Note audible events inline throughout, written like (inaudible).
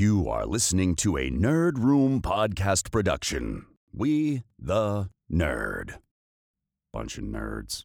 You are listening to a Nerd Room podcast production. We, the nerd. Bunch of nerds.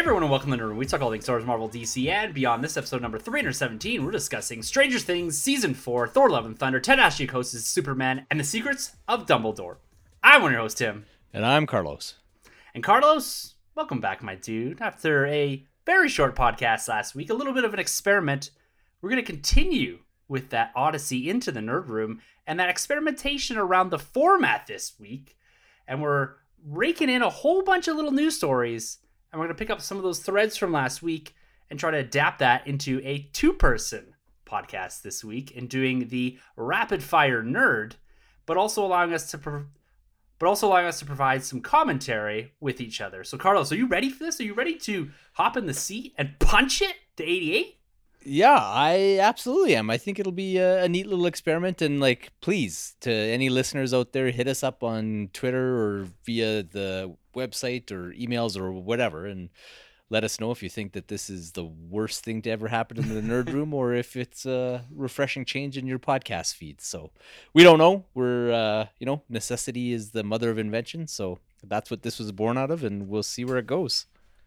Everyone, and welcome to the Nerd Room. We talk all things Star Wars, Marvel, DC, and beyond. This episode number 317, we're discussing Stranger Things Season 4, Thor Love and Thunder, Ta-Nehisi Coates Superman, and the secrets of Dumbledore. I'm one of your host, Tim. And I'm Carlos. And Carlos, welcome back, my dude. After a very short podcast last week, a little bit of an experiment, we're going to continue with that Odyssey into the Nerd Room and that experimentation around the format this week. And we're raking in a whole bunch of little news stories and we're going to pick up some of those threads from last week and try to adapt that into a two person podcast this week and doing the rapid fire nerd but also allowing us to pro- but also allowing us to provide some commentary with each other. So carlos are you ready for this? Are you ready to hop in the seat and punch it to 88 Yeah, I absolutely am. I think it'll be a, a neat little experiment. And, like, please, to any listeners out there, hit us up on Twitter or via the website or emails or whatever. And let us know if you think that this is the worst thing to ever happen in the nerd room or if it's a refreshing change in your podcast feed. So we don't know. We're, uh, you know, necessity is the mother of invention. So that's what this was born out of. And we'll see where it goes.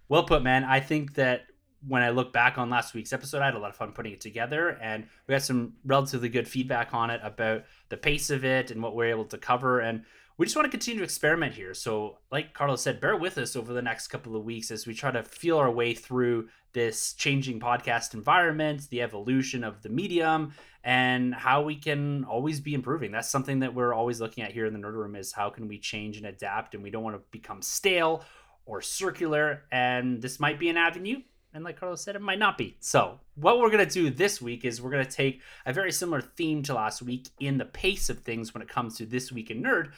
Well put, man. I think that when I look back on last week's episode, I had a lot of fun putting it together, and we got some relatively good feedback on it about the pace of it and what we're able to cover. And we just want to continue to experiment here. So, like Carlos said, bear with us over the next couple of weeks as we try to feel our way through this changing podcast environment, the evolution of the medium, and how we can always be improving. That's something that we're always looking at here in the Nerd Room is how can we change and adapt, and we don't want to become stale or circular. And this might be an avenue and like Carlos said, it might not be. So, what we're going to do this week is we're going to take a very similar theme to last week in the pace of things when it comes to This Week in Nerd.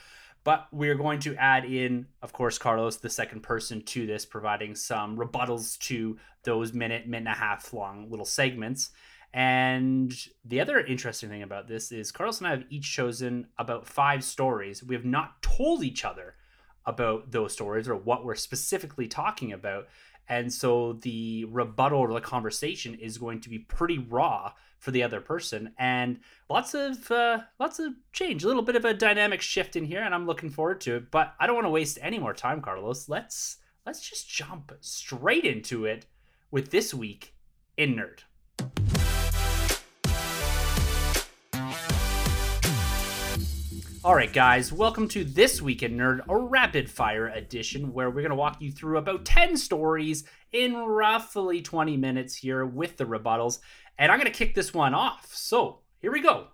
But we're going to add in, of course, Carlos, the second person to this, providing some rebuttals to those minute, minute and a half long little segments. And the other interesting thing about this is Carlos and I have each chosen about five stories. We have not told each other about those stories or what we're specifically talking about. And so the rebuttal or the conversation is going to be pretty raw for the other person, and lots of uh, lots of change, a little bit of a dynamic shift in here, and I'm looking forward to it. But I don't want to waste any more time, Carlos. Let's let's just jump straight into it with this week in Nerd. All right, guys, welcome to This Week in Nerd, a rapid fire edition where we're going to walk you through about 10 stories in roughly 20 minutes here with the rebuttals. And I'm going to kick this one off. So here we go.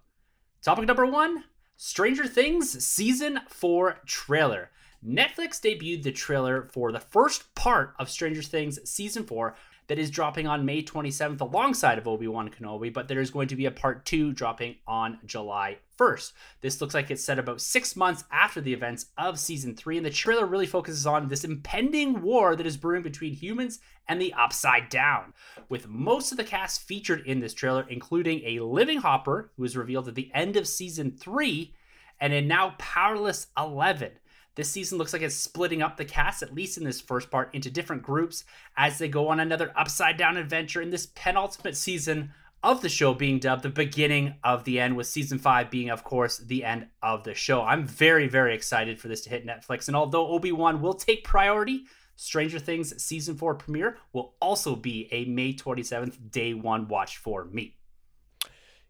Topic number one Stranger Things Season 4 trailer. Netflix debuted the trailer for the first part of Stranger Things Season 4 that is dropping on May 27th alongside of Obi-Wan Kenobi, but there is going to be a part 2 dropping on July 1st. This looks like it's set about 6 months after the events of season 3 and the trailer really focuses on this impending war that is brewing between humans and the Upside Down. With most of the cast featured in this trailer including a living Hopper who was revealed at the end of season 3 and a now powerless 11. This season looks like it's splitting up the cast, at least in this first part, into different groups as they go on another upside down adventure in this penultimate season of the show being dubbed the beginning of the end, with season five being, of course, the end of the show. I'm very, very excited for this to hit Netflix. And although Obi Wan will take priority, Stranger Things season four premiere will also be a May 27th day one watch for me.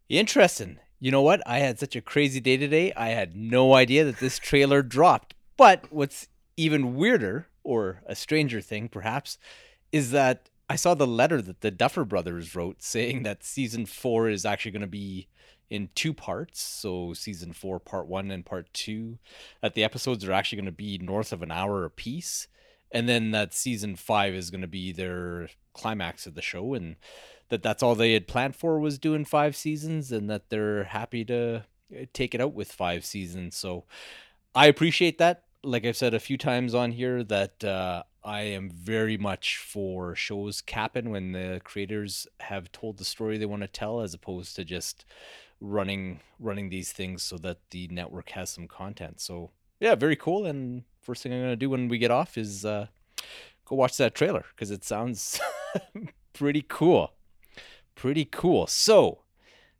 Interesting. You know what? I had such a crazy day today. I had no idea that this trailer dropped. But what's even weirder, or a stranger thing perhaps, is that I saw the letter that the Duffer Brothers wrote saying that season four is actually going to be in two parts. So season four, part one, and part two. That the episodes are actually going to be north of an hour apiece. And then that season five is going to be their climax of the show. And that that's all they had planned for was doing five seasons and that they're happy to uh, take it out with five seasons. So I appreciate that. Like I've said a few times on here, that uh, I am very much for shows capping when the creators have told the story they want to tell, as opposed to just running running these things so that the network has some content. So yeah, very cool. And first thing I'm gonna do when we get off is uh, go watch that trailer because it sounds (laughs) pretty cool. Pretty cool. So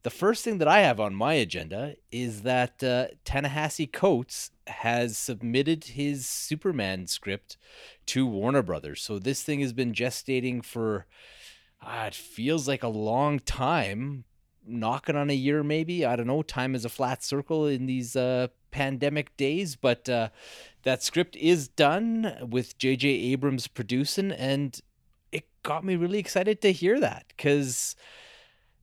the first thing that I have on my agenda is that uh, Coates has submitted his Superman script to Warner Brothers. So this thing has been gestating for, uh, it feels like a long time, knocking on a year maybe. I don't know. Time is a flat circle in these uh, pandemic days, but uh, that script is done with J.J. Abrams producing, and it got me really excited to hear that because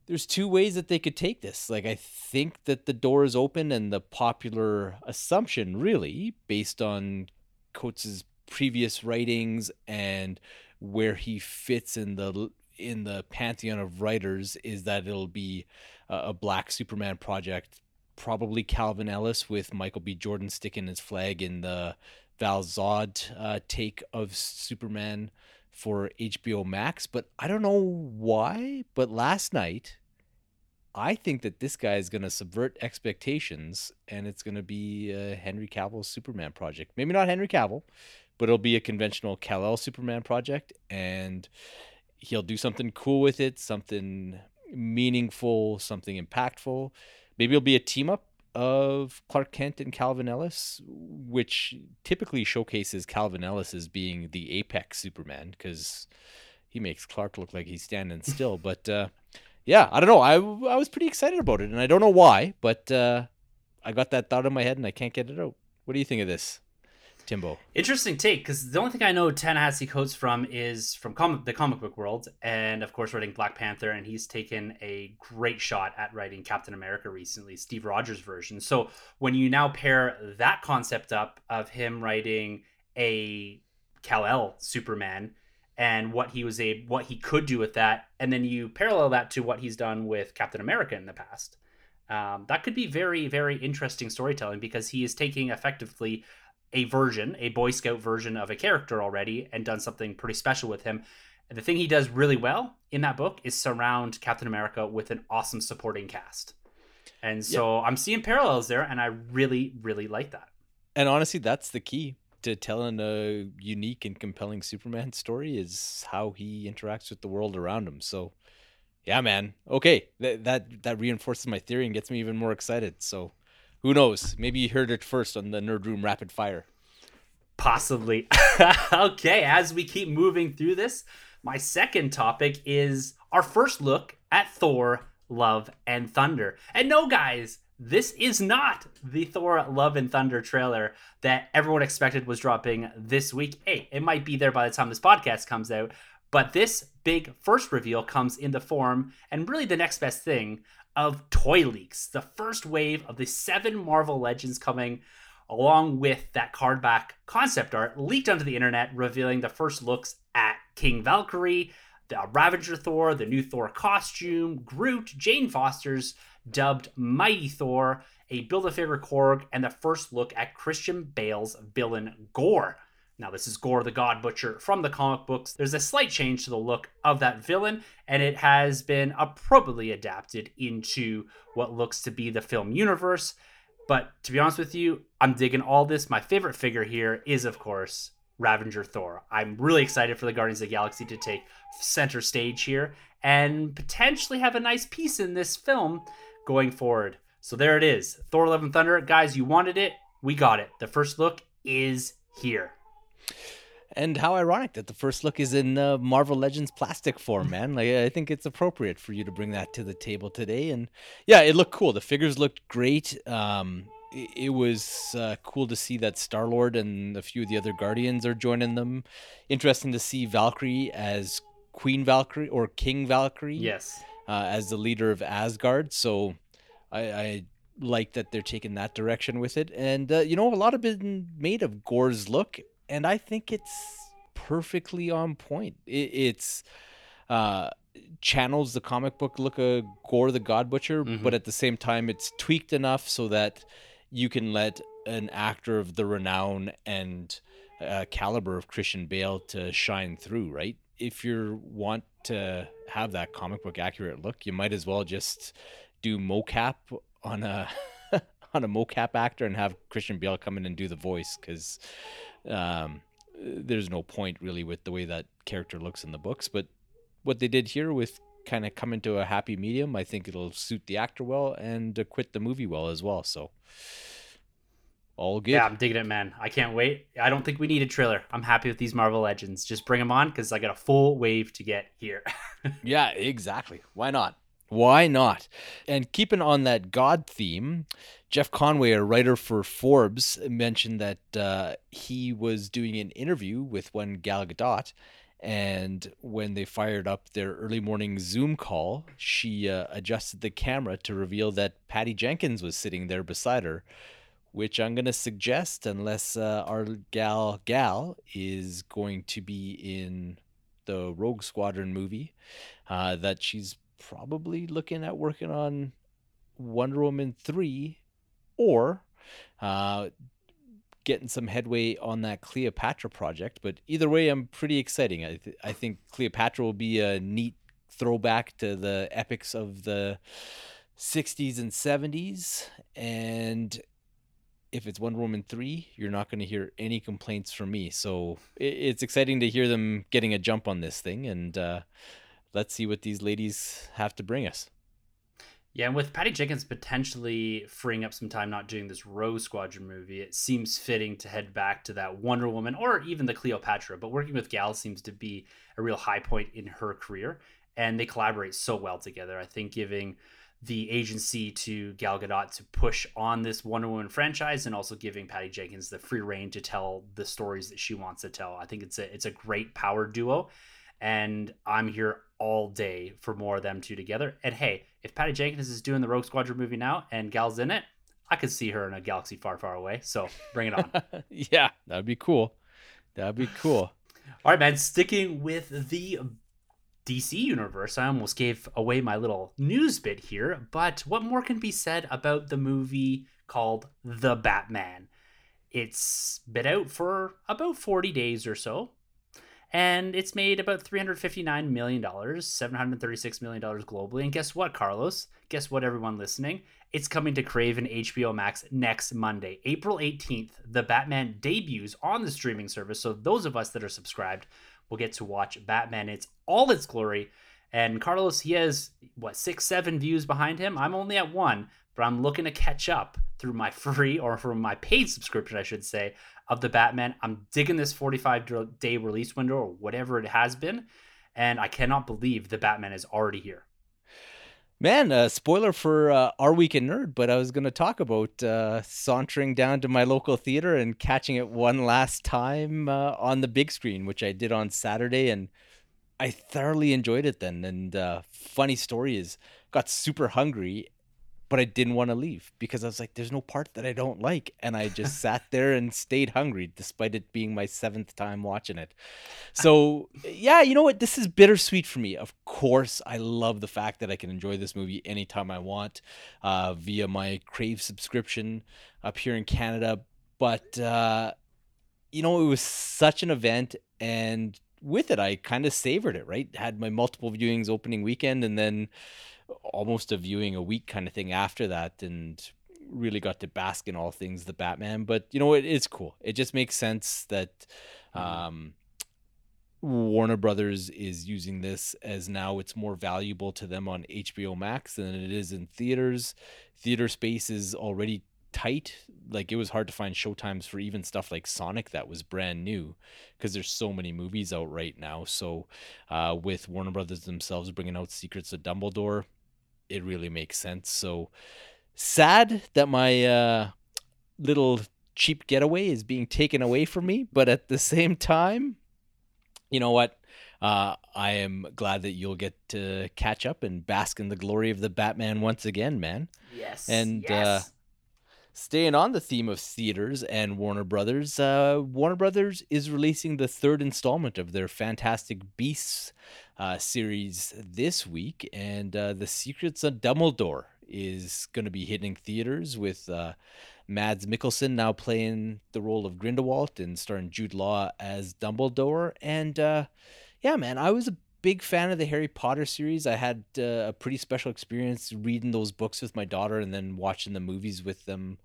there's two ways that they could take this. Like I think that the door is open and the popular assumption really based on Coates's previous writings and where he fits in the in the pantheon of writers is that it'll be a, a black Superman project, probably Calvin Ellis with Michael B. Jordan sticking his flag in the Val Zod uh, take of Superman for HBO Max, but I don't know why. But last night, I think that this guy is going to subvert expectations and it's going to be uh, Henry Cavill's Superman project. Maybe not Henry Cavill, but it'll be a conventional Kal-El Superman project and he'll do something cool with it, something meaningful, something impactful. Maybe it'll be a team up of Clark Kent and Calvin Ellis, which typically showcases Calvin Ellis as being the apex Superman because he makes Clark look like he's standing (laughs) still. but uh, yeah, I don't know. I, I was pretty excited about it, and I don't know why, but uh, I got that thought in my head and I can't get it out. What do you think of this? Timbo. Interesting take, because the only thing I know Ta-Nehisi Coates from is from comic, the comic book world, and of course writing Black Panther, and he's taken a great shot at writing Captain America recently, Steve Rogers' version. So when you now pair that concept up of him writing a Kal-El Superman and what he was a what he could do with that, and then you parallel that to what he's done with Captain America in the past. Um, that could be very very interesting storytelling because he is taking effectively a version, a Boy Scout version of a character already, and done something pretty special with him. And the thing he does really well in that book is surround Captain America with an awesome supporting cast. And so yep. I'm seeing parallels there, and I really, really like that. And honestly, that's the key to telling a unique and compelling Superman story is how he interacts with the world around him. So, yeah, man. Okay, that that that reinforces my theory and gets me even more excited. So, who knows? Maybe you heard it first on the Nerd Room Rapid Fire. Possibly. (laughs) okay, as we keep moving through this, my second topic is our first look at Thor Love and Thunder. And no, guys, this is not the Thor Love and Thunder trailer that everyone expected was dropping this week. Hey, it might be there by the time this podcast comes out, but this big first reveal comes in the form, and really the next best thing, of toy leaks. The first wave of the seven Marvel Legends coming along with that card back concept art leaked onto the internet, revealing the first looks at King Valkyrie, the Ravager Thor, the new Thor costume, Groot, Jane Foster's dubbed Mighty Thor, a Build a Figure Korg, and the first look at Christian Bale's villain Gorr. Now, this is Gorr the God Butcher from the comic books. There's a slight change to the look of that villain, and it has been appropriately adapted into what looks to be the film universe. But to be honest with you, I'm digging all this. My favorite figure here is, of course, Ravager Thor. I'm really excited for the Guardians of the Galaxy to take center stage here and potentially have a nice piece in this film going forward. So there it is. Thor Love and Thunder. Guys, you wanted it. We got it. The first look is here. And how ironic that the first look is in uh, Marvel Legends plastic form, (laughs) man. Like I think it's appropriate for you to bring that to the table today. And yeah, it looked cool. The figures looked great. Um, it, it was uh, cool to see that Star Lord and a few of the other Guardians are joining them. Interesting to see Valkyrie as Queen Valkyrie or King Valkyrie. Yes. Uh, as the leader of Asgard. So I, I like that they're taking that direction with it. And uh, you know, a lot of been made of Gorr's look, and I think it's perfectly on point. It, it's uh, channels the comic book look of Gorr the God Butcher, mm-hmm. but at the same time, it's tweaked enough so that you can let an actor of the renown and uh, caliber of Christian Bale to shine through, right? If you want to have that comic book accurate look, you might as well just do mocap on a (laughs) on a mocap actor and have Christian Bale come in and do the voice because um, there's no point really with the way that character looks in the books. But what they did here with kind of coming to a happy medium, I think it'll suit the actor well and acquit the movie well as well. So all good. Yeah, I'm digging it, man. I can't wait. I don't think we need a trailer. I'm happy with these Marvel Legends. Just bring them on because I got a full wave to get here. (laughs) yeah, exactly. Why not? Why not? And keeping on that God theme, Jeff Conway, a writer for Forbes, mentioned that uh, he was doing an interview with one Gal Gadot, and when they fired up their early morning Zoom call, she uh, adjusted the camera to reveal that Patty Jenkins was sitting there beside her, which I'm going to suggest, unless uh, our gal Gal is going to be in the Rogue Squadron movie, uh, that she's probably looking at working on Wonder Woman 3 or uh, getting some headway on that Cleopatra project. But either way, I'm pretty exciting. I, th- I think Cleopatra will be a neat throwback to the epics of the 60s and 70s. And if it's Wonder Woman 3, you're not going to hear any complaints from me. So it's exciting to hear them getting a jump on this thing. And uh, let's see what these ladies have to bring us. Yeah, and with Patty Jenkins potentially freeing up some time not doing this Rogue Squadron movie, it seems fitting to head back to that Wonder Woman or even the Cleopatra. But working with Gal seems to be a real high point in her career, and they collaborate so well together. I think giving the agency to Gal Gadot to push on this Wonder Woman franchise and also giving Patty Jenkins the free reign to tell the stories that she wants to tell. I think it's a it's a great power duo and I'm here all day for more of them two together. And hey, if Patty Jenkins is doing the Rogue Squadron movie now and Gal's in it, I could see her in a galaxy far, far away. So bring it on. (laughs) yeah, that'd be cool. That'd be cool. all right, man. Sticking with the DC universe, I almost gave away my little news bit here, but what more can be said about the movie called The Batman? It's been out for about 40 days or so and it's made about $359 million, $736 million globally. And guess what, Carlos? Guess what, everyone listening? It's coming to Crave and HBO Max next Monday, April 18th. The Batman debuts on the streaming service. So those of us that are subscribed will get to watch Batman. It's all its glory. And Carlos, he has what six, seven views behind him. I'm only at one, but I'm looking to catch up through my (laughs) free or from my paid subscription, I should say of the Batman. I'm digging this 45 day release window or whatever it has been. And I cannot believe the Batman is already here. Man, uh, spoiler for uh, our weekend nerd, but I was going to talk about uh, sauntering down to my local theater and catching it one last time uh, on the big screen, which I did on Saturday, and I thoroughly enjoyed it then. And uh, funny story is, got super hungry but I didn't want to leave because I was like, there's no part that I don't like. And I just (laughs) sat there and stayed hungry despite it being my seventh time watching it. So, yeah, you know what? This is bittersweet for me. Of course, I love the fact that I can enjoy this movie anytime I want uh, via my Crave subscription up here in Canada. But, uh, you know, it was such an event. And with it, I kind of savored it, right? Had my multiple viewings opening weekend and then almost a viewing a week kind of thing after that and really got to bask in all things the Batman. But you know, it is cool. It just makes sense that mm-hmm. um, Warner Brothers is using this as now it's more valuable to them on HBO Max than it is in theaters. Theater space is already tight. Like it was hard to find showtimes for even stuff like Sonic that was brand new because there's so many movies out right now. So uh, with Warner Brothers themselves bringing out Secrets of Dumbledore, it really makes sense. So sad that my uh, little cheap getaway is being taken away from me, but at the same time, you know what? Uh, I am glad that you'll get to catch up and bask in the glory of the Batman once again, man. Yes. And yes. Uh, staying on the theme of theaters and Warner Brothers, uh, Warner Brothers is releasing the third installment of their Fantastic Beasts uh, series this week, and uh, The Secrets of Dumbledore is going to be hitting theaters with uh, Mads Mikkelsen now playing the role of Grindelwald and starring Jude Law as Dumbledore. And uh, yeah, man, I was a big fan of the Harry Potter series. I had uh, a pretty special experience reading those books with my daughter and then watching the movies with them,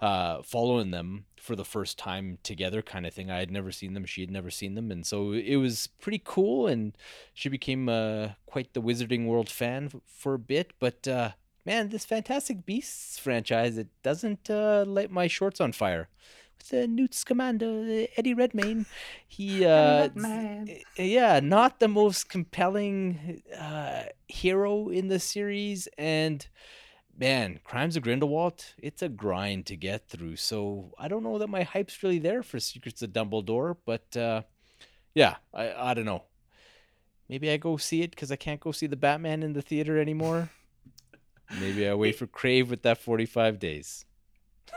uh, following them for the first time together, kind of thing. I had never seen them; she had never seen them, and so it was pretty cool. And she became uh, quite the Wizarding World fan f- for a bit. But uh, man, this Fantastic Beasts franchise it doesn't uh, light my shorts on fire with uh, Newt Scamander, Eddie Redmayne. He, (laughs) uh, yeah, not the most compelling uh, hero in the series, and man, Crimes of Grindelwald, it's a grind to get through. So I don't know that my hype's really there for Secrets of Dumbledore, but uh, yeah, I I don't know. Maybe I go see it because I can't go see the Batman in the theater anymore. (laughs) Maybe I wait for Crave with that 45 days.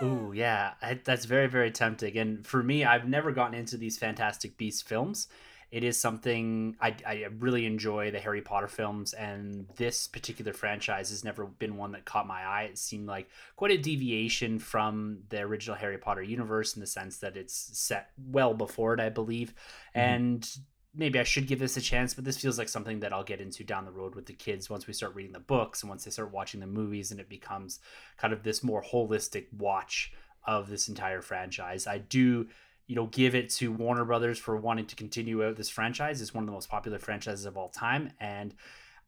Ooh, yeah, I, that's very, very tempting. And for me, I've never gotten into these Fantastic Beasts films. It is something I, I really enjoy the Harry Potter films, and this particular franchise has never been one that caught my eye. It seemed like quite a deviation from the original Harry Potter universe in the sense that it's set well before it, I believe. Mm-hmm. And maybe I should give this a chance, but this feels like something that I'll get into down the road with the kids once we start reading the books and once they start watching the movies and it becomes kind of this more holistic watch of this entire franchise. I do, you know, give it to Warner Brothers for wanting to continue out this franchise. It's one of the most popular franchises of all time and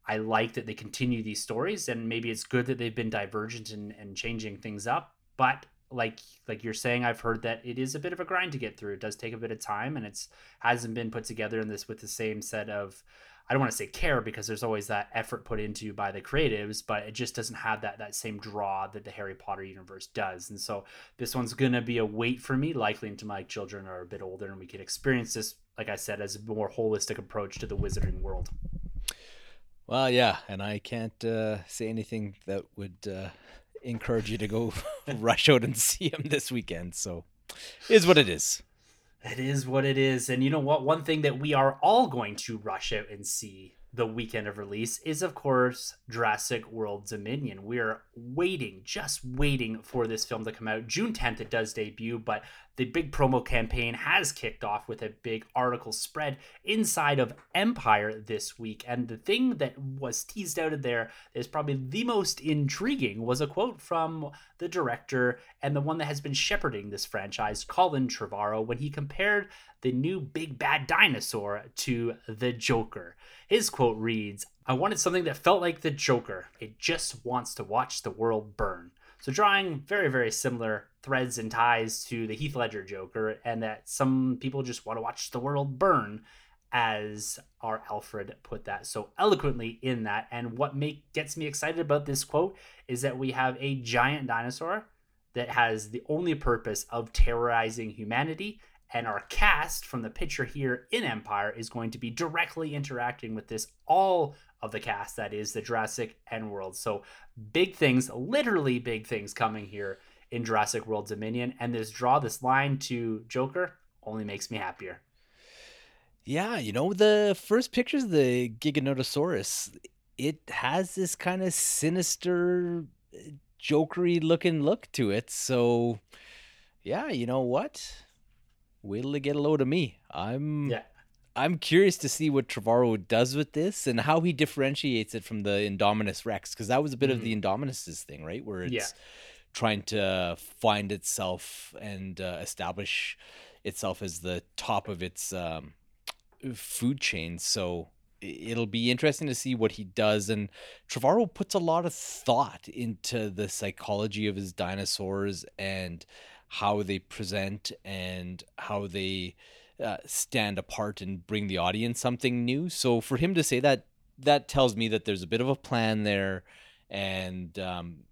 I like that they continue these stories and maybe it's good that they've been divergent and, and changing things up, but like like you're saying i've heard that it is a bit of a grind to get through. It does take a bit of time and it's hasn't been put together in this with the same set of i don't want to say care because there's always that effort put into by the creatives but it just doesn't have that that same draw that the harry potter universe does. And so this one's gonna be a wait for me. Likely until my children are a bit older and we can experience this like i said as a more holistic approach to the wizarding world. Well yeah and i can't uh, say anything that would uh encourage you to go (laughs) rush out and see him this weekend. So, is what it is. It is what it is. And you know what? One thing that we are all going to rush out and see the weekend of release is, of course, Jurassic World Dominion. We're waiting, just waiting for this film to come out. June 10th, it does debut, but the big promo campaign has kicked off with a big article spread inside of Empire this week. And the thing that was teased out of there is probably the most intriguing was a quote from the director and the one that has been shepherding this franchise, Colin Trevorrow, when he compared the new big bad dinosaur to the Joker. His quote reads, I wanted something that felt like the Joker. It just wants to watch the world burn. So drawing very, very similar threads and ties to the Heath Ledger Joker, and that some people just want to watch the world burn, as our Alfred put that so eloquently in that. And what make gets me excited about this quote is that we have a giant dinosaur that has the only purpose of terrorizing humanity and our cast from the picture here in Empire is going to be directly interacting with this all of the cast that is the Jurassic and World. So big things, literally big things coming here in Jurassic World Dominion and this draw this line to Joker only makes me happier. Yeah, you know the first pictures of the Giganotosaurus, it has this kind of sinister jokery looking look to it. So yeah, you know what? wait till they get a load of me. I'm yeah. I'm curious to see what Trevorrow does with this and how he differentiates it from the Indominus Rex because that was a bit mm-hmm. of the mm-hmm. Indominus's thing, right? Where it's yeah. Trying to find itself and uh, establish itself as the top of its um, food chain. So it'll be interesting to see what he does. And Trevorrow puts a lot of thought into the psychology of his dinosaurs and how they present and how they uh, stand apart and bring the audience something new. So for him to say that, that tells me that there's a bit of a plan there, and um,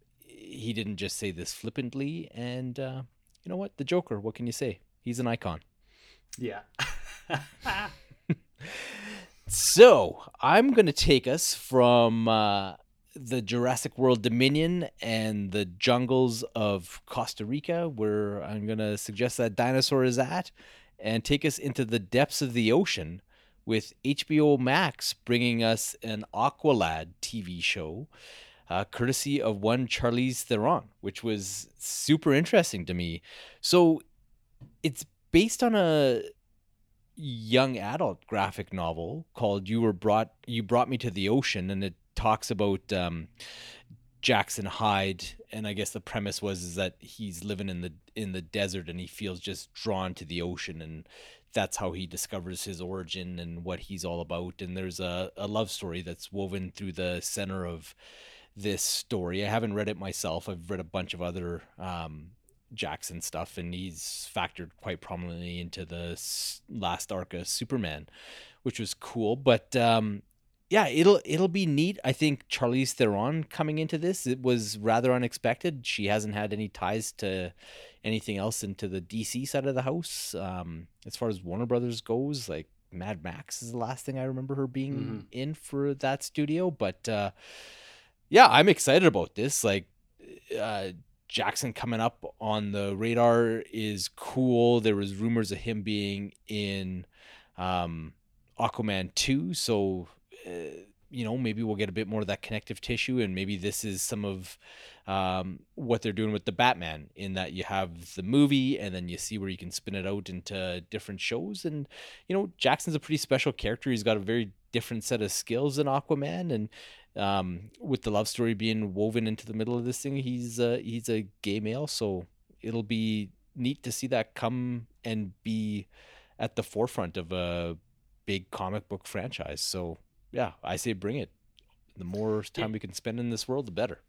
he didn't just say this flippantly. And uh, you know what, the Joker. What can you say? He's an icon. Yeah. (laughs) so I'm going to take us from uh, the Jurassic World Dominion and the jungles of Costa Rica, where I'm going to suggest that dinosaur is at, and take us into the depths of the ocean with HBO Max bringing us an Aqualad TV show, uh, courtesy of one Charlize Theron, which was super interesting to me. So it's based on a young adult graphic novel called "You Were Brought You Brought Me to the Ocean," and it talks about um, Jackson Hyde, and I guess the premise was is that he's living in the in the desert and he feels just drawn to the ocean, and that's how he discovers his origin and what he's all about. And there's a, a love story that's woven through the center of this story. I haven't read it myself. I've read a bunch of other um, Jackson stuff, and he's factored quite prominently into the last arc of Superman, which was cool. But um, yeah, it'll it'll be neat. I think Charlize Theron coming into this it was rather unexpected. She hasn't had any ties to anything else into the DC side of the house. Um, as far as Warner Brothers goes, like Mad Max is the last thing I remember her being mm-hmm. in for that studio. But uh, yeah, I'm excited about this. Like uh, Jackson coming up on the radar is cool. There was rumors of him being in um, Aquaman 2, so uh, you know maybe we'll get a bit more of that connective tissue, and maybe this is some of um, what they're doing with the Batman in that you have the movie and then you see where you can spin it out into different shows. And you know Jackson's a pretty special character. He's got a very different set of skills than Aquaman, and um, with the love story being woven into the middle of this thing, he's uh, he's a gay male, so it'll be neat to see that come and be at the forefront of a big comic book franchise. So yeah, I say bring it. The more time we can spend in this world, the better.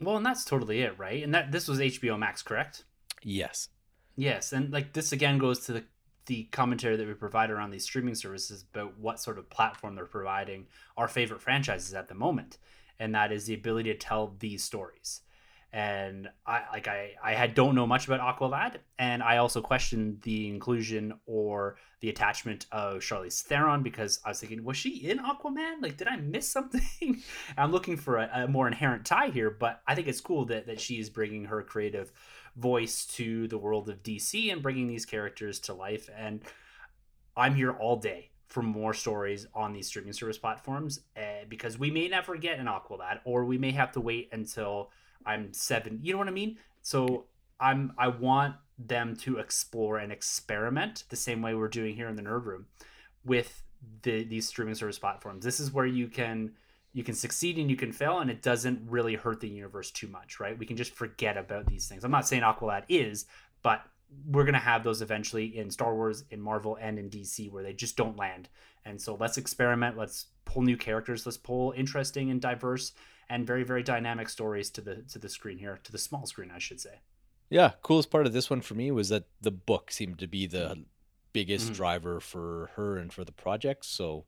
Well, and that's totally it, right? And that this was HBO Max, correct? Yes. Yes, and like this again goes to the the commentary that we provide around these streaming services about what sort of platform they're providing our favorite franchises at the moment. And that is the ability to tell these stories. And i like i i had don't know much about aqualad and i also questioned the inclusion or the attachment of charlize theron because i was thinking was she in aquaman? Like did i miss (laughs) something? I'm looking for a, a more inherent tie here but i think it's cool that that she is bringing her creative voice to the world of DC and bringing these characters to life. And I'm here all day for more stories on these streaming service platforms uh, because we may never get an Aqualad or we may have to wait until I'm seven. You know what I mean? So I'm I want them to explore and experiment the same way we're doing here in the Nerd Room with the these streaming service platforms. This is where you can you can succeed and you can fail and it doesn't really hurt the universe too much right? We can just forget about these things. I'm not saying aqualad is but we're going to have those eventually in star wars in marvel and in dc where they just don't land. And so let's experiment let's pull new characters let's pull interesting and diverse and very very dynamic stories to the to the screen here to the small screen i should say. Yeah coolest part of this one for me was that the book seemed to be the biggest mm-hmm. driver for her and for the project so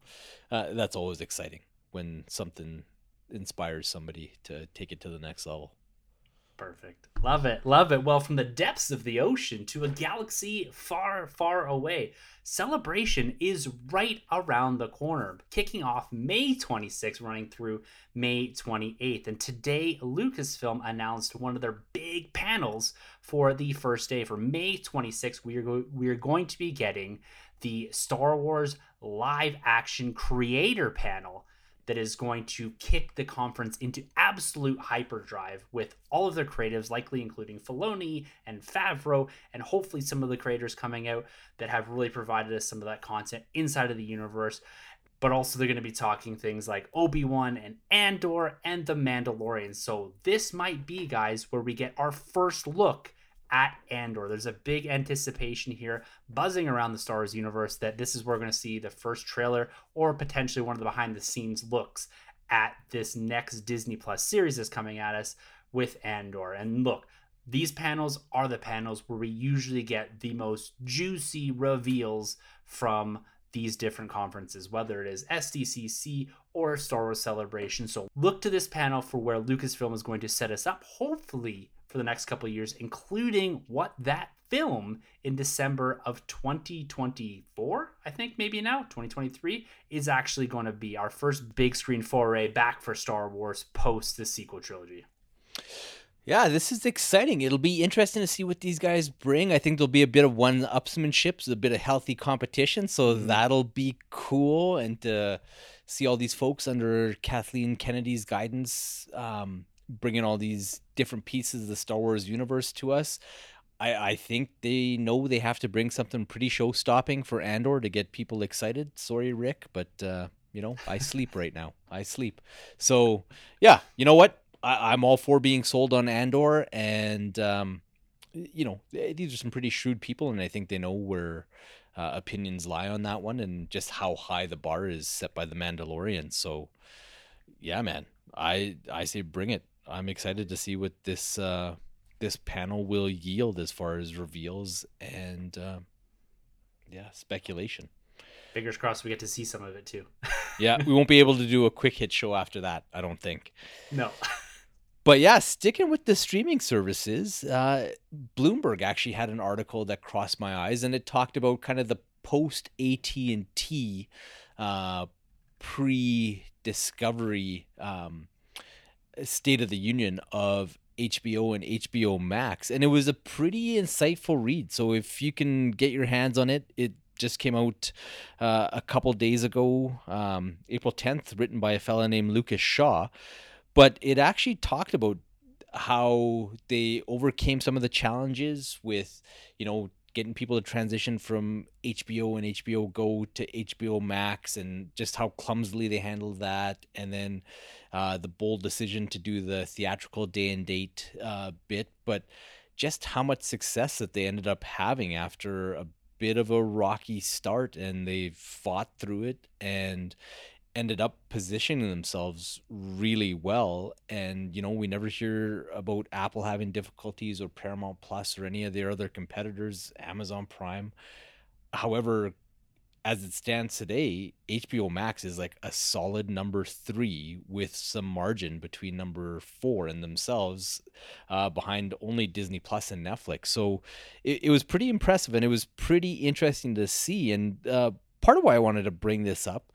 uh, that's always exciting when something inspires somebody to take it to the next level. Perfect. Love it. Love it. Well, from the depths of the ocean to a galaxy far, far away, celebration is right around the corner, kicking off May 26th, running through May 28th. And today, Lucasfilm announced one of their big panels for the first day. For May 26th, we are, go- we are going to be getting the Star Wars live action creator panel that is going to kick the conference into absolute hyperdrive with all of their creatives, likely including Filoni and Favreau, and hopefully some of the creators coming out that have really provided us some of that content inside of the universe. But also, they're going to be talking things like Obi Wan and Andor and The Mandalorian. So, this might be, guys, where we get our first look at Andor. There's a big anticipation here, buzzing around the Star Wars universe, that this is where we're going to see the first trailer or potentially one of the behind the scenes looks at this next Disney Plus series that's coming at us with Andor. And look, these panels are the panels where we usually get the most juicy reveals from these different conferences, whether it is SDCC or Star Wars Celebration. So look to this panel for where Lucasfilm is going to set us up, hopefully for the next couple of years, including what that film in December of 2024, I think maybe now, 2023, is actually going to be our first big screen foray back for Star Wars post the sequel trilogy. Yeah, this is exciting. It'll be interesting to see what these guys bring. I think there'll be a bit of one upsmanship, a bit of healthy competition. So mm-hmm. that'll be cool. And to see all these folks under Kathleen Kennedy's guidance, um, bringing all these different pieces of the Star Wars universe to us. I, I think they know they have to bring something pretty show stopping for Andor to get people excited. Sorry, Rick, but uh, you know I sleep right now. I sleep. So yeah, you know what? I, am all for being sold on Andor, and um, you know these are some pretty shrewd people, and I think they know where uh, opinions lie on that one, and just how high the bar is set by the Mandalorian. So yeah, man, I I say bring it. I'm excited to see what this. Uh, this panel will yield as far as reveals and uh, yeah speculation. Fingers crossed we get to see some of it too. (laughs) Yeah we won't be able to do a quick hit show after that i don't think. No. (laughs) But yeah sticking with the streaming services uh, bloomberg actually had an article that crossed my eyes and it talked about kind of the post at&t uh, pre-discovery um, state of the union of HBO and HBO Max, and it was a pretty insightful read. So if you can get your hands on it, it just came out uh, a couple days ago, um, April 10th, written by a fella named Lucas Shaw. But it actually talked about how they overcame some of the challenges with, you know, getting people to transition from HBO and HBO Go to HBO Max and just how clumsily they handled that. And then uh, the bold decision to do the theatrical day and date uh, bit, but just how much success that they ended up having after a bit of a rocky start and they fought through it and ended up positioning themselves really well. And you know we never hear about apple having difficulties or paramount plus or any of their other competitors amazon prime. However as it stands today hbo max is like a solid number three with some margin between number four and themselves uh, behind only disney plus and netflix. So it, it was pretty impressive and it was pretty interesting to see. And uh, part of why i wanted to bring this up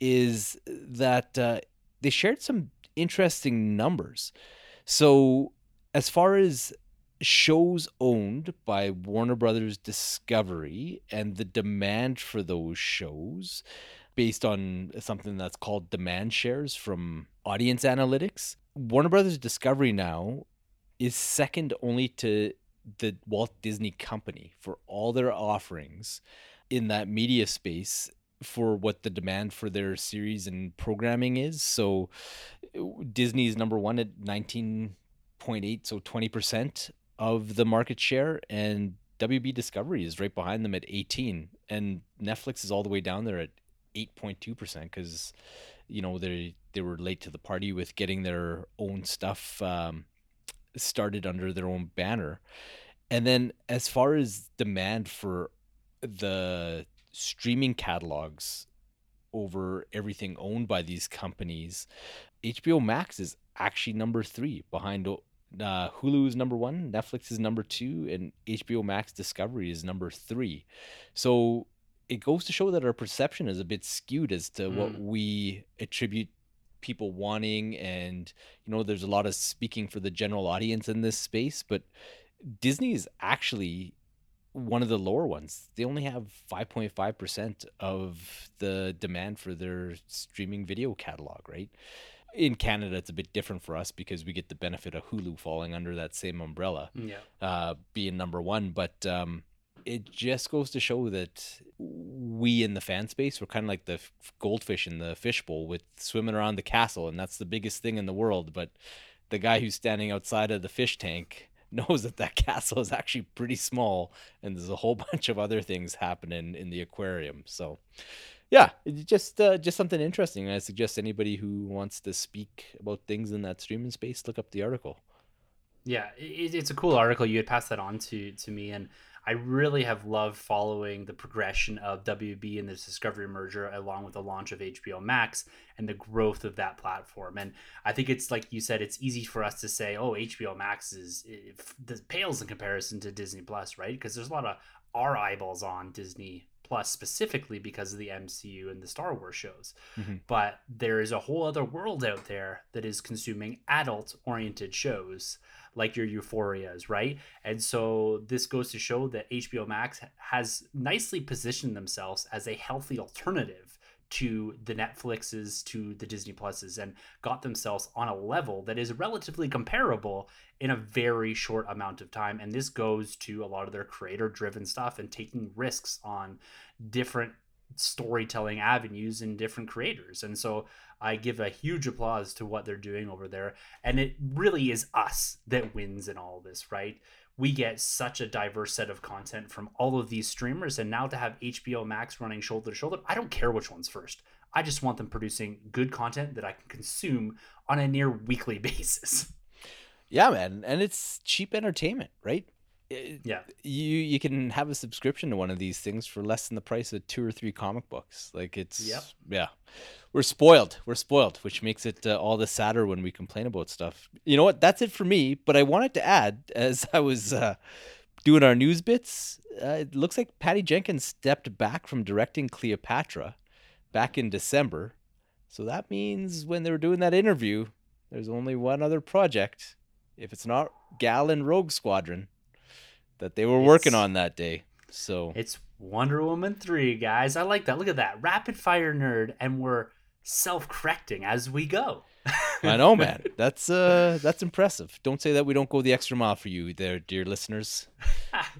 is that uh, they shared some interesting numbers. So, as far as shows owned by Warner Brothers Discovery and the demand for those shows, based on something that's called demand shares from audience analytics, Warner Brothers Discovery now is second only to the Walt Disney Company for all their offerings in that media space for what the demand for their series and programming is. So Disney is number one at 19.8, so 20% of the market share, and WB Discovery is right behind them at 18, and Netflix is all the way down there at 8.2% because you know they they were late to the party with getting their own stuff um, started under their own banner. And then as far as demand for the streaming catalogs over everything owned by these companies, HBO Max is actually number three behind uh, Hulu is number one, Netflix is number two, and HBO Max Discovery is number three. So it goes to show that our perception is a bit skewed as to mm. what we attribute people wanting and you know there's a lot of speaking for the general audience in this space but disney is actually one of the lower ones. They only have 5.5% of the demand for their streaming video catalog, right? In Canada, it's a bit different for us because we get the benefit of Hulu falling under that same umbrella, yeah. uh, being number one. But um, it just goes to show that we in the fan space, we're kind of like the goldfish in the fishbowl with swimming around the castle, and that's the biggest thing in the world. But the guy who's standing outside of the fish tank (laughs) knows that that castle is actually pretty small and there's a whole (laughs) bunch of other things happening in the aquarium. So yeah just uh, just something interesting. I suggest anybody who wants to speak about things in that streaming space look up the article. Yeah it, it's a cool article. You had passed that on to to me and I really have loved following the progression of WB and the Discovery merger, along with the launch of HBO Max and the growth of that platform. And I think it's like you said, it's easy for us to say, "Oh, HBO Max is eh, it pales in comparison to Disney Plus," right? Because there's a lot of our eyeballs on Disney Plus specifically because of the MCU and the Star Wars shows. Mm-hmm. But there is a whole other world out there that is consuming adult oriented shows like your euphorias, right? And so this goes to show that HBO Max has nicely positioned themselves as a healthy alternative to the Netflixes, to the Disney Pluses, and got themselves on a level that is relatively comparable in a very short amount of time. And this goes to a lot of their creator driven stuff and taking risks on different storytelling avenues and different creators. And so I give a huge applause to what they're doing over there. And it really is us that wins in all this, right? We get such a diverse set of content from all of these streamers. And now to have HBO Max running shoulder to shoulder, I don't care which one's first. I just want them producing good content that I can consume on a near weekly (laughs) basis. Yeah, man. And it's cheap entertainment, right? Yeah. you you can have a subscription to one of these things for less than the price of two or three comic books. Like it's yep. yeah. We're spoiled. We're spoiled which makes it uh, all the sadder when we complain about stuff. You know what? That's it for me but i wanted to add as i was uh, doing our news bits uh, it looks like patty jenkins stepped back from directing cleopatra back in december. So that means when they were doing that interview there's only one other project. If it's not gal and rogue squadron that they were it's, working on that day. So it's Wonder Woman 3, guys. I like that. Look at that. Rapid fire nerd and we're self-correcting as we go. (laughs) I know, man. That's uh that's impressive. Don't say that we don't go the extra mile for you there, dear listeners. (laughs)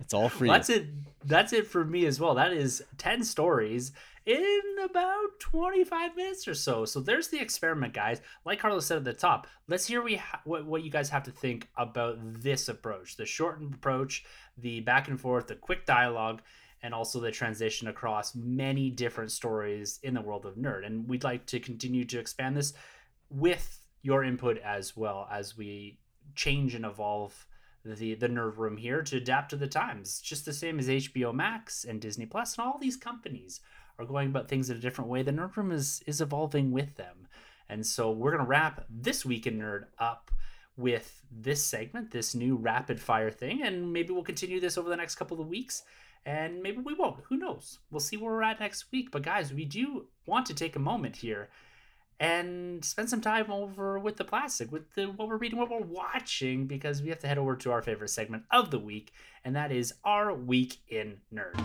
It's all for well, you. That's it. That's it for me as well. That is 10 stories in about 25 minutes or so. So there's the experiment, guys. Like Carlos said at the top, let's hear we ha- what, what you guys have to think about this approach the shortened approach, the back and forth, the quick dialogue, and also the transition across many different stories in the world of nerd. And we'd like to continue to expand this with your input as well as we change and evolve the the nerd room here to adapt to the times just the same as hbo max and disney plus and all these companies are going about things in a different way, the Nerd Room is is evolving with them. And so we're gonna wrap this week in Nerd up with this segment, this new rapid fire thing, and maybe we'll continue this over the next couple of weeks. And maybe we won't. Who knows? We'll see where we're at next week. But guys, we do want to take a moment here and spend some time over with the plastic, with the what we're reading, what we're watching, because we have to head over to our favorite segment of the week, and that is our week in nerd.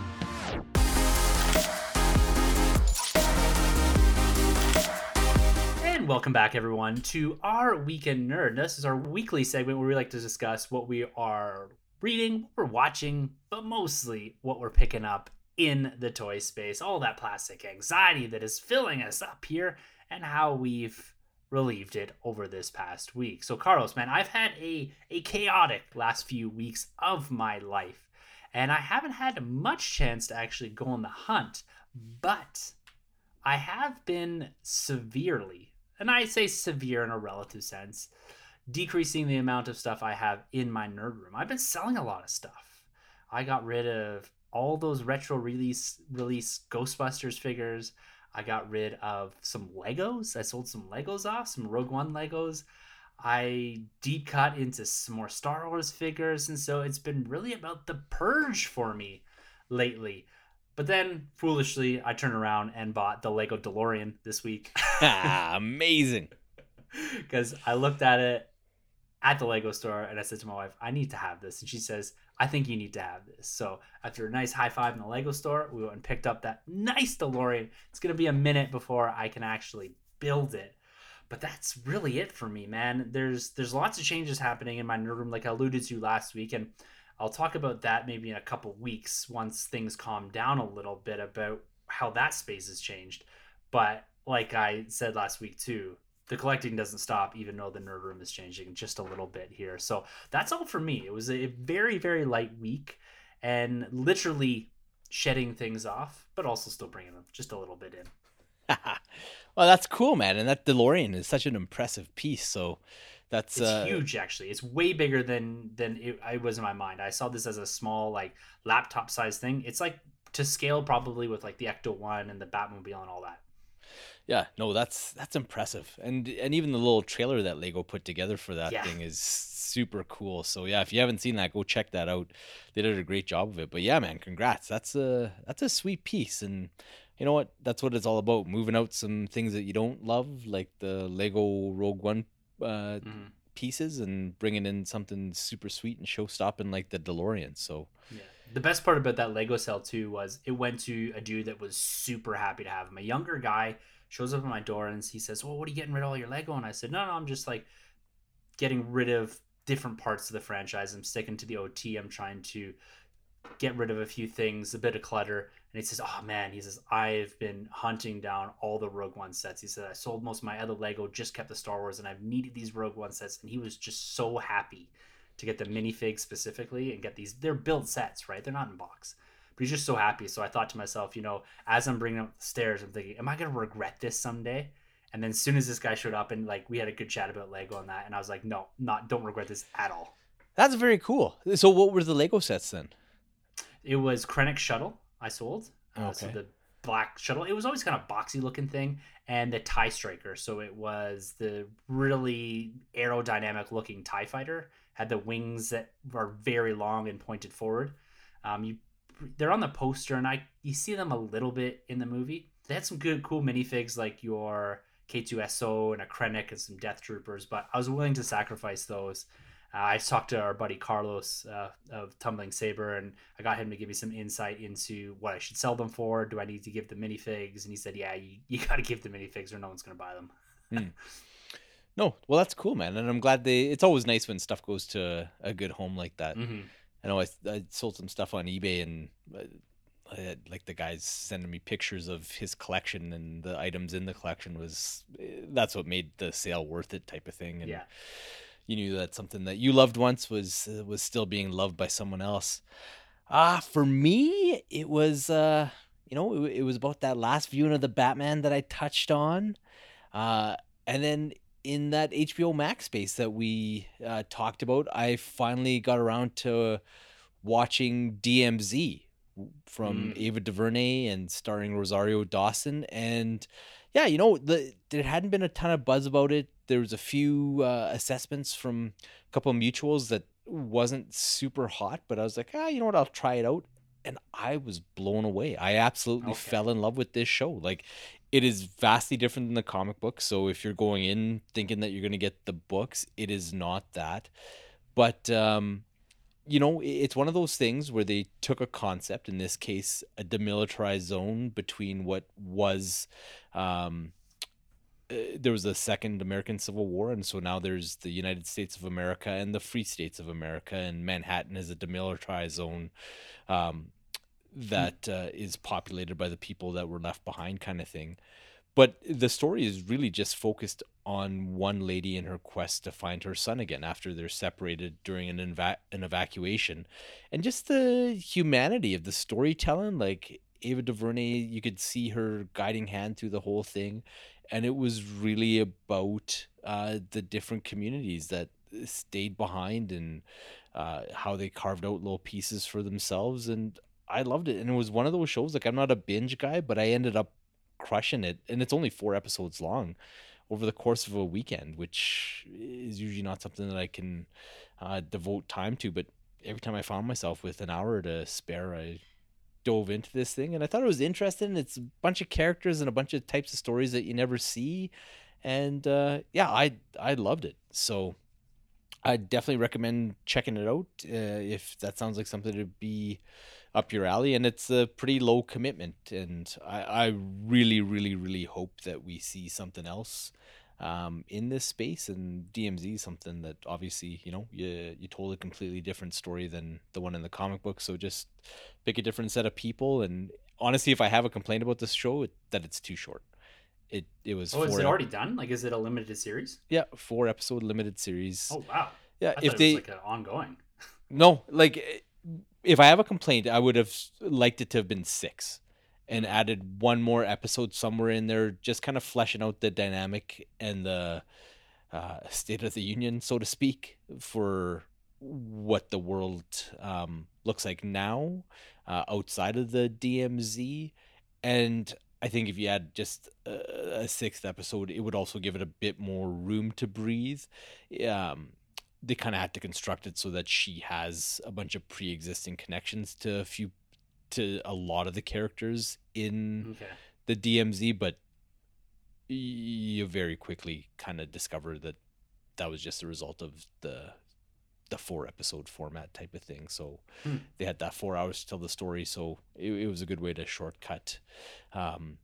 And welcome back, everyone, to our Week in Nerd. This is our weekly segment where we like to discuss what we are reading, what we're watching, but mostly what we're picking up in the toy space. All that plastic anxiety that is filling us up here, and how we've relieved it over this past week. So, Carlos, man, I've had a, a chaotic last few weeks of my life, and I haven't had much chance to actually go on the hunt, but I have been severely and I say severe in a relative sense, decreasing the amount of stuff I have in my nerd room. I've been selling a lot of stuff. I got rid of all those retro release release Ghostbusters figures. I got rid of some Legos. I sold some Legos off, some Rogue One Legos. I deep cut into some more Star Wars figures, and so it's been really about the purge for me lately. But then, foolishly, I turned around and bought the Lego DeLorean this week. ah, (laughs) amazing. (laughs) Because I looked at it at the Lego store and I said to my wife, I need to have this. And she says, I think you need to have this. So after a nice high five in the Lego store, we went and picked up that nice DeLorean. It's to be a minute before I can actually build it. But that's really it for me, man. There's there's lots of changes happening in my nerd room, like I alluded to last week, and I'll talk about that maybe in a couple weeks once things calm down a little bit about how that space has changed. But like I said last week too, the collecting doesn't stop even though the nerd room is changing just a little bit here. So that's all for me. It was a very very light week and literally shedding things off, but also still bringing them just a little bit in. (laughs) well, that's cool, man. And that DeLorean is such an impressive piece. So that's it's uh, huge actually. It's way bigger than than it, I was in my mind. I saw this as a small like laptop size thing. It's like to scale probably with like the Ecto One and the Batmobile and all that. Yeah, no, that's that's impressive, and and even the little trailer that Lego put together for that yeah. thing is super cool. So yeah, if you haven't seen that, go check that out. They did a great job of it. But yeah, man, congrats. That's a that's a sweet piece, and you know what? That's what it's all about. Moving out some things that you don't love, like the Lego Rogue One uh, mm-hmm. pieces and bringing in something super sweet and show stopping like the DeLorean. So yeah, The best part about that Lego sale too was it went to a dude that was super happy to have him. A younger guy shows up at my door and he says, "Well, what are you getting rid of all your Lego?" And I said, "No, no, I'm just like getting rid of different parts of the franchise. I'm sticking to the OT. I'm trying to get rid of a few things, a bit of clutter." And he says, "Oh man," he says, "I've been hunting down all the Rogue One sets." He said, "I sold most of my other Lego, just kept the Star Wars, and I've needed these Rogue One sets." And he was just so happy to get the minifigs specifically and get these. They're built sets, right? They're not in box. But he's just so happy. So I thought to myself, you know, as I'm bringing up the stairs, I'm thinking, am I gonna regret this someday? And then as soon as this guy showed up and like we had a good chat about Lego on that, and I was like, no, not don't regret this at all. That's very cool. So, what were the Lego sets then? It was Krennic shuttle I sold. Uh, So Okay. the black shuttle. It was always kind of boxy looking thing, and the Tie Striker. So it was the really aerodynamic looking Tie Fighter. Had the wings that are very long and pointed forward. Um, you, they're on the poster, and I you see them a little bit in the movie. They had some good, cool minifigs like your K2SO and a Krennic and some Death Troopers, but I was willing to sacrifice those. Uh, I talked to our buddy Carlos uh, of Tumbling Saber, and I got him to give me some insight into what I should sell them for. Do I need to give the minifigs? And he said, "Yeah, you, you (laughs) got to give the minifigs, or no one's going to buy them." (laughs) No, well, that's cool, man, and I'm glad they. It's always nice when stuff goes to a good home like that. Mm-hmm. I know I, I sold some stuff on eBay, and uh, I had, like the guys sending me pictures of his collection and the items in the collection was eh, that's what made the sale worth it, type of thing. And Yeah, you knew that something that you loved once was uh, was still being loved by someone else. Ah, for me, it was uh, you know, it, it was about that last viewing of the Batman that I touched on, uh, and then in that HBO Max space that we uh, talked about, I finally got around to watching DMZ from Mm. Ava DuVernay and starring Rosario Dawson and yeah, you know, the there hadn't been a ton of buzz about it. There was a few uh, assessments from a couple of mutuals that wasn't super hot, but I was like, ah, you know what, I'll try it out. And I was blown away. I absolutely Okay. fell in love with this show. Like, it is vastly different than the comic book. So if you're going in thinking that you're going to get the books, it is not that. But um, you know, it's one of those things where they took a concept, in this case, a demilitarized zone between what was. Um, uh, there was a second American Civil War, and so now there's the United States of America and the Free States of America, and Manhattan is a demilitarized zone um, that uh, is populated by the people that were left behind, kind of thing. But the story is really just focused on one lady in her quest to find her son again after they're separated during an, eva- an evacuation. And just the humanity of the storytelling. Like Ava DuVernay, you could see her guiding hand through the whole thing. And it was really about uh, the different communities that stayed behind and uh, how they carved out little pieces for themselves. And I loved it. And it was one of those shows, like, I'm not a binge guy, but I ended up crushing it and it's only four episodes long over the course of a weekend which is usually not something that i can uh, devote time to but every time i found myself with an hour to spare i dove into this thing and i thought it was interesting it's a bunch of characters and a bunch of types of stories that you never see and uh, yeah i i loved it so i definitely recommend checking it out uh, if that sounds like something to be up your alley and it's a pretty low commitment and I, I really really really hope that we see something else um, in this space and DMZ is something that obviously you know you you told a completely different story than the one in the comic book so just pick a different set of people and honestly if I have a complaint about this show it, that it's too short it it was Oh, is it ep- already done? Like, is it a limited series? yeah four episode limited series Oh wow! yeah if it they was like an ongoing. no, like if I have a complaint, I would have liked it to have been six and added one more episode somewhere in there, just kind of fleshing out the dynamic and the uh, state of the union, so to speak, for what the world um, looks like now uh, outside of the DMZ. And I think if you add just a, a sixth episode, it would also give it a bit more room to breathe. Um, they kind of had to construct it so that she has a bunch of pre-existing connections to a few to a lot of the characters in Okay. the DMZ but you very quickly kind of discover that that was just a result of the the four episode format type of thing. So Hmm. they had that four hours to tell the story. So it, it was a good way to shortcut um,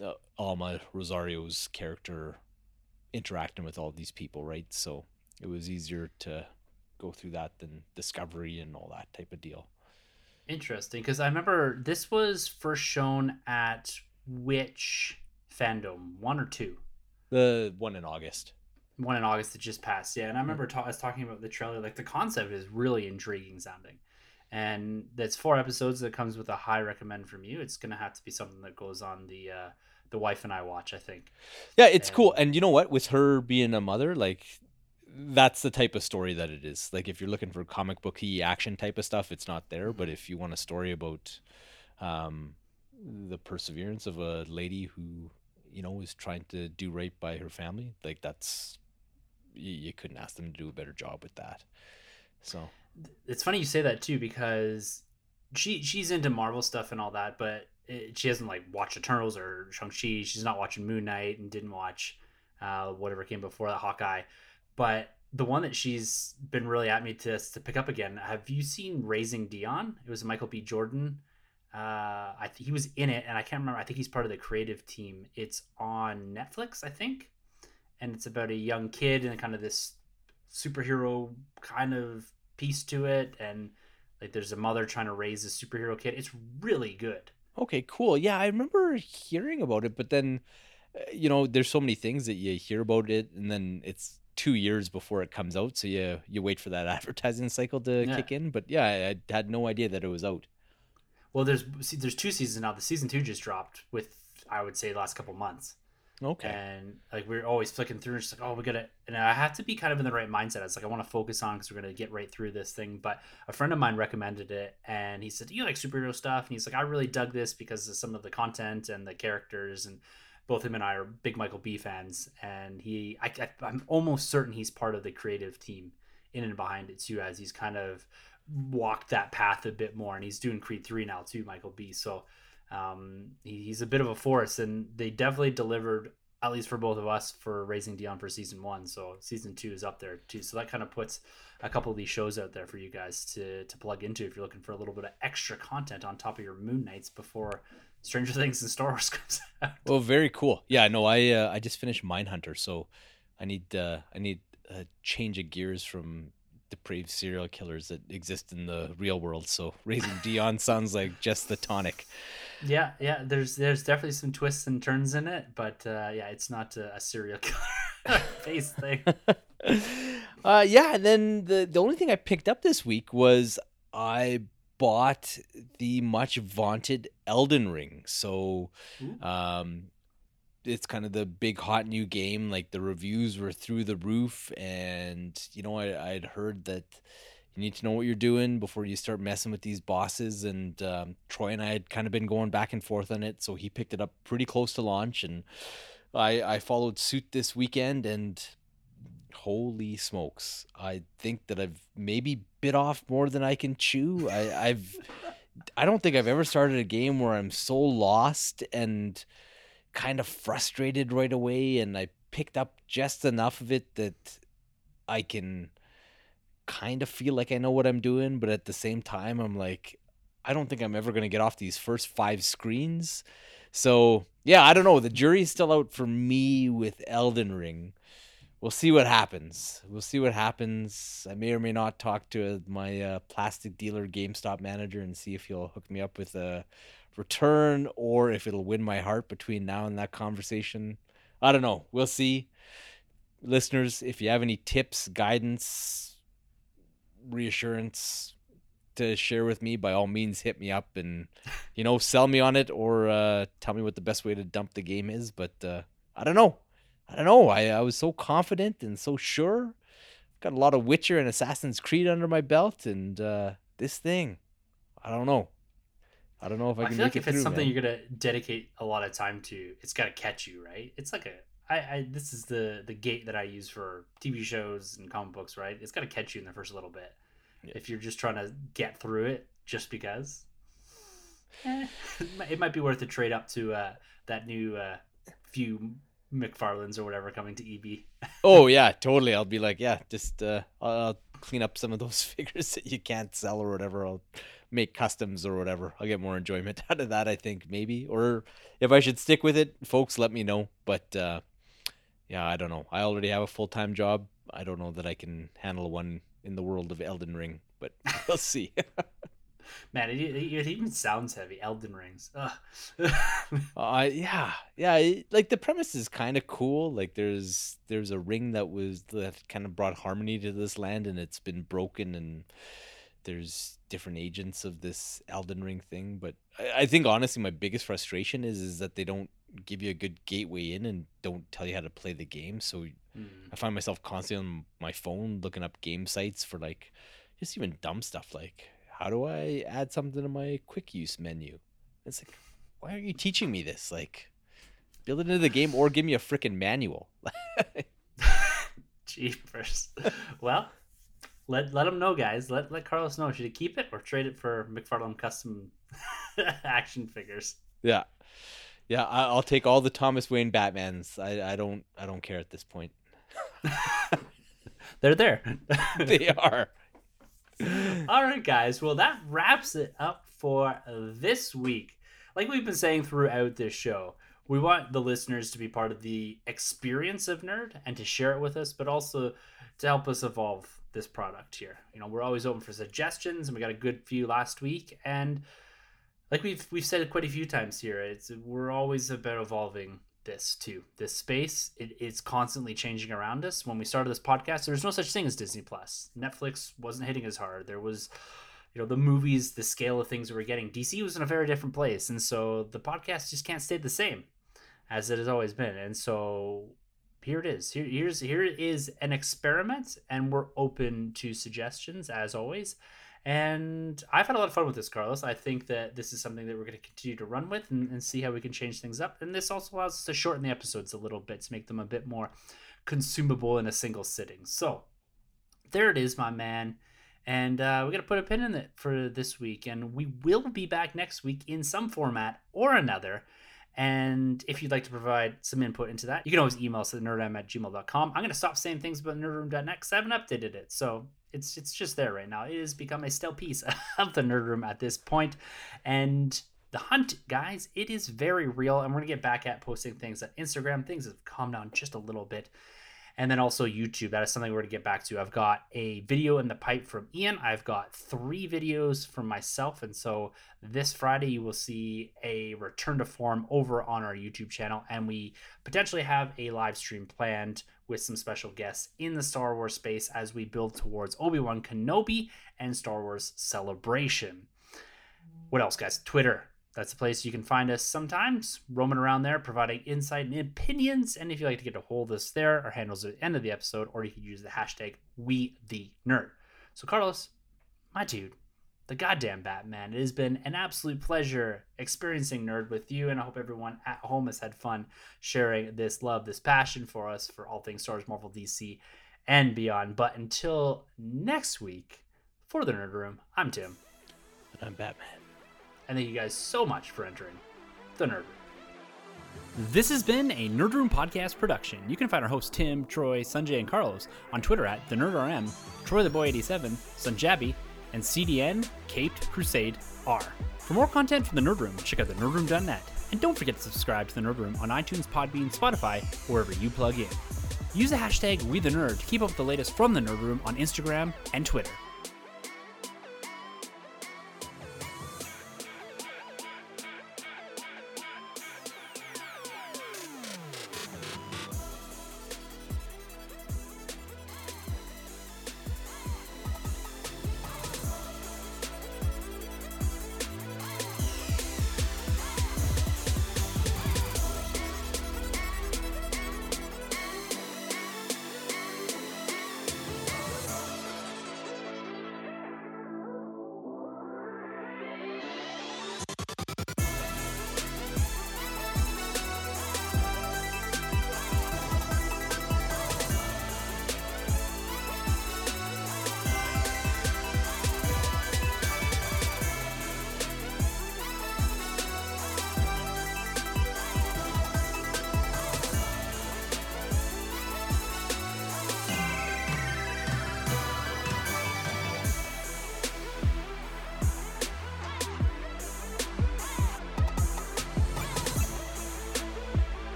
uh, Alma Rosario's character interacting with all these people, right? So it was easier to go through that than Discovery and all that type of deal. Interesting, because I remember this was first shown at which fandom? One or two? The one in August. One in August that just passed. Yeah, and I remember ta- I was talking about the trailer. Like the concept is really intriguing sounding, and that's four episodes that comes with a high recommend from you. It's gonna have to be something that goes on the uh, the wife and I watch. I think. Yeah, it's cool. And- And you know what? With her being a mother, like that's the type of story that it is. Like if you're looking for comic booky action type of stuff, it's not there. But if you want a story about um, the perseverance of a lady who, you know, is trying to do right by her family, like that's you, you couldn't ask them to do a better job with that. So it's funny you say that too because she she's into Marvel stuff and all that, but it, she hasn't like watched Eternals or Shang Chi. She's not watching Moon Knight and didn't watch uh, whatever came before that Hawkeye. But the one that she's been really at me to to pick up again. Have you seen Raising Dion? It was Michael B. Jordan. Uh, I th- he was in it, and I can't remember. I think he's part of the creative team. It's on Netflix, I think, and it's about a young kid and kind of this superhero kind of piece to it, and like there's a mother trying to raise a superhero kid. It's really good. Okay, cool. Yeah, I remember hearing about it, but then, uh, you know, there's so many things that you hear about it, and then it's two years before it comes out, so you you wait for that (laughs) advertising cycle to Yeah. kick in. But yeah, I, I had no idea that it was out. Well, there's see, there's two seasons now. The season two just dropped with I would say the last couple months. Okay. and like we're always flicking through and just like oh we gotta and i have to be kind of in the right mindset i was like i want to focus on because we're gonna get right through this thing but a friend of mine recommended it and he said you like superhero stuff and he's like i really dug this because of some of the content and the characters and both him and i are big michael b fans and he I, i'm almost certain he's part of the creative team in and behind it too as he's kind of walked that path a bit more and he's doing creed 3 now too michael b so um, he, he's a bit of a force, and they definitely delivered at least for both of us for Raising Dion for season one. So season two is up there too. So that kind of puts a couple of these shows out there for you guys to to plug into if you're looking for a little bit of extra content on top of your Moon Knights before Stranger Things and Star Wars (laughs) comes out. Well, very cool. Yeah, no, I uh, I just finished Mindhunter, so I need uh, I need a change of gears from depraved serial killers that exist in the real world. So (laughs) raising Dion sounds like just the tonic. Yeah, yeah. There's there's definitely some twists and turns in it, but uh, yeah, it's not a, a serial (laughs) killer face thing. uh, yeah, and then the the only thing I picked up this week was I bought the much vaunted Elden Ring. So um it's kind of the big hot new game like the reviews were through the roof and you know I, i'd heard that you need to know what you're doing before you start messing with these bosses and um, troy and i had kind of been going back and forth on it so he picked it up pretty close to launch and i i followed suit this weekend and holy smokes i think that i've maybe bit off more than i can chew i i've i don't think i've ever started a game where i'm so lost and kind of frustrated right away and I picked up just enough of it that I can kind of feel like I know what I'm doing, but at the same time I'm like I don't think I'm ever going to get off these first 5 screens. So, yeah, I don't know, the jury's still out for me with Elden Ring. We'll see what happens. We'll see what happens. I may or may not talk to my uh, plastic dealer GameStop manager and see if he'll hook me up with a return or if it'll win my heart between now and that conversation. I don't know. We'll see. Listeners, if you have any tips, guidance, reassurance to share with me, by all means hit me up and you know, sell me on it or uh, tell me what the best way to dump the game is, but uh, I don't know. I don't know. I, I was so confident and so sure. Got a lot of Witcher and Assassin's Creed under my belt and uh, this thing. I don't know. I don't know if I I, can feel like it if it's through, something man. you're gonna dedicate a lot of time to, it's gotta catch you, right? It's like a I, I this is the the gate that I use for TV shows and comic books, right? It's gotta catch you in the first little bit. Yeah. If you're just trying to get through it just because, (sighs) eh, (laughs) it might- it might be worth a trade up to uh, that new uh, few McFarlanes or whatever coming to EB. (laughs) oh yeah, totally. I'll be like, yeah, just uh, I'll clean up some of those (laughs) figures that you can't sell or whatever. I'll make customs or whatever. I'll get more enjoyment (laughs) out of that, I think, maybe. Or if I should stick with it, folks, let me know. But uh, yeah, I don't know. I already have a full time job. I don't know that I can handle one in the world of Elden Ring, but we'll see. Man, it, it, even sounds heavy. Elden Rings. (laughs) uh, yeah, yeah. It, like the premise is kind of cool. Like there's there's a ring that was that kind of brought harmony to this land, and it's been broken, and there's different agents of this Elden Ring thing. But I, I think honestly, my biggest frustration is is that they don't give you a good gateway in and don't tell you how to play the game. So mm. I find myself constantly on my phone looking up game sites for like just even dumb stuff like how do I add something to my quick use menu? It's like, why are you teaching me this? Like, build it into the game or give me a freaking manual. (laughs) Jeepers. well, let let him know, guys. Let let Carlos know. Should he keep it or trade it for McFarlane custom (laughs) action figures? Yeah, yeah. I'll take all the Thomas Wayne Batmans. I I don't I don't care at this point. (laughs) They're there. they are. (laughs) All right, guys. Well, that wraps it up for this week. Like we've been saying throughout this show, we want the listeners to be part of the experience of Nerd and to share it with us, but also to help us evolve this product here. You know, we're always open for suggestions, and we got a good few last week. And like we've we've said it quite a few times here, it's we're always about evolving this too. This space it, it's constantly changing around us. When we started this podcast, there was no such thing as Disney Plus. Netflix wasn't hitting as hard. There was, you know, the movies, the scale of things we were getting. DC was in a very different place, and so the podcast just can't stay the same as it has always been. And so here it is. Here, here's here is an experiment, and we're open to suggestions as always. And I've had a lot of fun with this, Carlos. I think that this is something that we're going to continue to run with and, and, see how we can change things up. And this also allows us to shorten the episodes a little bit to make them a bit more consumable in a single sitting. So there it is, my man. And uh, we're going to put a pin in it for this week. And we will be back next week in some format or another. And if you'd like to provide some input into that, you can always email us at nerdroom at gmail.com. I'm going to stop saying things about nerdroom.net because I haven't updated it. So it's it's just there right now. It has become a stale piece (laughs) of the nerd room at this point, and the hunt, guys, it is very real, and we're gonna get back at posting things on Instagram. Things have calmed down just a little bit, and then also YouTube. That is something we're gonna get back to. I've got a video in the pipe from Ian. I've got three videos from myself, and so this Friday you will see a return to form over on our YouTube channel, and we potentially have a live stream planned with some special guests in the Star Wars space as we build towards Obi Wan Kenobi and Star Wars Celebration. What else, guys? Twitter. That's the place you can find us sometimes, roaming around there, providing insight and opinions. And if you'd like to get a hold of us there, our handles at the end of the episode, or you can use the hashtag We The Nerd. So, Carlos, my dude, the goddamn Batman. It has been an absolute pleasure experiencing Nerd with you, and I hope everyone at home has had fun sharing this love, this passion for us for all things Star Wars, Marvel, DC, and beyond. But until next week, for the Nerd Room, I'm Tim. And I'm Batman. And thank you guys so much for entering the Nerd Room. This has been a Nerd Room podcast production. You can find our hosts Tim, Troy, Sanjay, and Carlos on Twitter at the NerdRM, Troy the Boy 87, Sunjabi, and CDN Caped Crusade R. For more content from the Nerd Room, check out the nerdroom.net. And don't forget to subscribe to the Nerd Room on iTunes, Podbean, Spotify, wherever you plug in. Use the hashtag WeTheNerd to keep up with the latest from the Nerd Room on Instagram and Twitter.